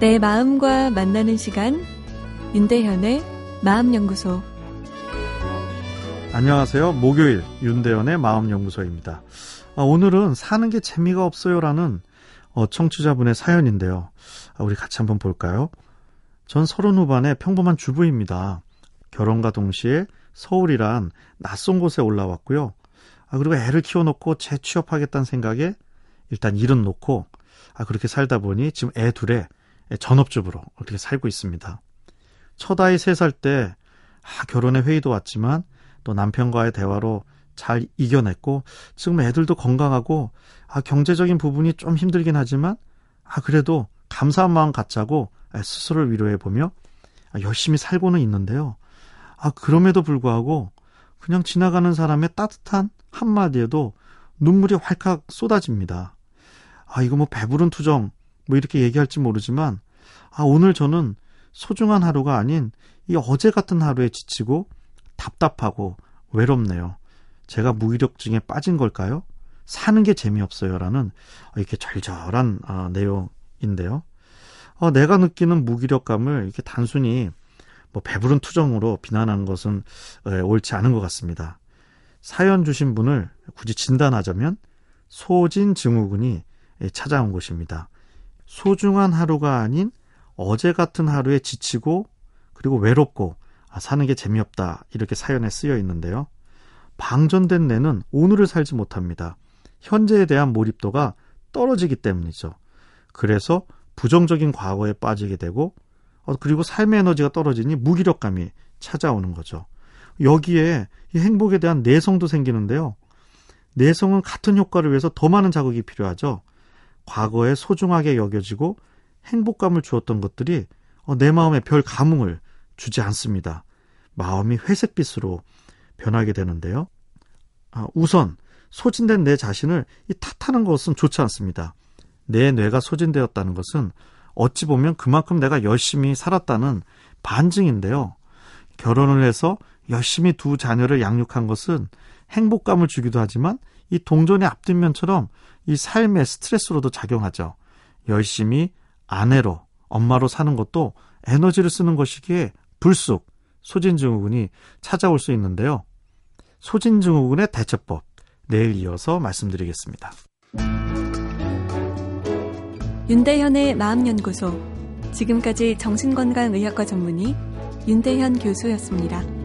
내 마음과 만나는 시간 윤대현의 마음연구소 안녕하세요. 목요일 윤대현의 마음연구소입니다. 아, 오늘은 사는 게 재미가 없어요라는 어, 청취자분의 사연인데요. 아, 우리 같이 한번 볼까요? 전 서른 후반의 평범한 주부입니다. 결혼과 동시에 서울이란 낯선 곳에 올라왔고요. 아, 그리고 애를 키워놓고 재취업하겠다는 생각에 일단 일은 놓고 아, 그렇게 살다 보니 지금 애 둘에 전업주부로 어떻게 살고 있습니다. 첫 아이 세 살 때 아, 결혼의 회의도 왔지만 또 남편과의 대화로 잘 이겨냈고 지금 애들도 건강하고 아, 경제적인 부분이 좀 힘들긴 하지만 아, 그래도 감사한 마음 갖자고 스스로를 위로해 보며 아, 열심히 살고는 있는데요. 아, 그럼에도 불구하고 그냥 지나가는 사람의 따뜻한 한마디에도 눈물이 활칵 쏟아집니다. 아, 이거 뭐 배부른 투정, 뭐 이렇게 얘기할지 모르지만, 아, 오늘 저는 소중한 하루가 아닌 이 어제 같은 하루에 지치고 답답하고 외롭네요. 제가 무기력증에 빠진 걸까요? 사는 게 재미없어요. 라는 이렇게 절절한 어, 내용인데요. 어, 내가 느끼는 무기력감을 이렇게 단순히 뭐 배부른 투정으로 비난하는 것은 에, 옳지 않은 것 같습니다. 사연 주신 분을 굳이 진단하자면 소진 증후군이 찾아온 것입니다. 소중한 하루가 아닌 어제 같은 하루에 지치고 그리고 외롭고 아, 사는 게 재미없다 이렇게 사연에 쓰여 있는데요. 방전된 뇌는 오늘을 살지 못합니다. 현재에 대한 몰입도가 떨어지기 때문이죠. 그래서 부정적인 과거에 빠지게 되고 어, 그리고 삶의 에너지가 떨어지니 무기력감이 찾아오는 거죠. 여기에 이 행복에 대한 내성도 생기는데요. 내성은 같은 효과를 위해서 더 많은 자극이 필요하죠. 과거에 소중하게 여겨지고 행복감을 주었던 것들이 어, 내 마음에 별 감흥을 주지 않습니다. 마음이 회색빛으로 변하게 되는데요. 아, 우선 소진된 내 자신을 탓하는 것은 좋지 않습니다. 내 뇌가 소진되었다는 것은 어찌 보면 그만큼 내가 열심히 살았다는 반증인데요. 결혼을 해서 열심히 두 자녀를 양육한 것은 행복감을 주기도 하지만 이 동전의 앞뒷면처럼 이 삶의 스트레스로도 작용하죠. 열심히 아내로, 엄마로 사는 것도 에너지를 쓰는 것이기에 불쑥 소진증후군이 찾아올 수 있는데요. 소진증후군의 대처법 내일 이어서 말씀드리겠습니다. 윤대현의 마음연구소 지금까지 정신건강의학과 전문의 윤대현 교수였습니다.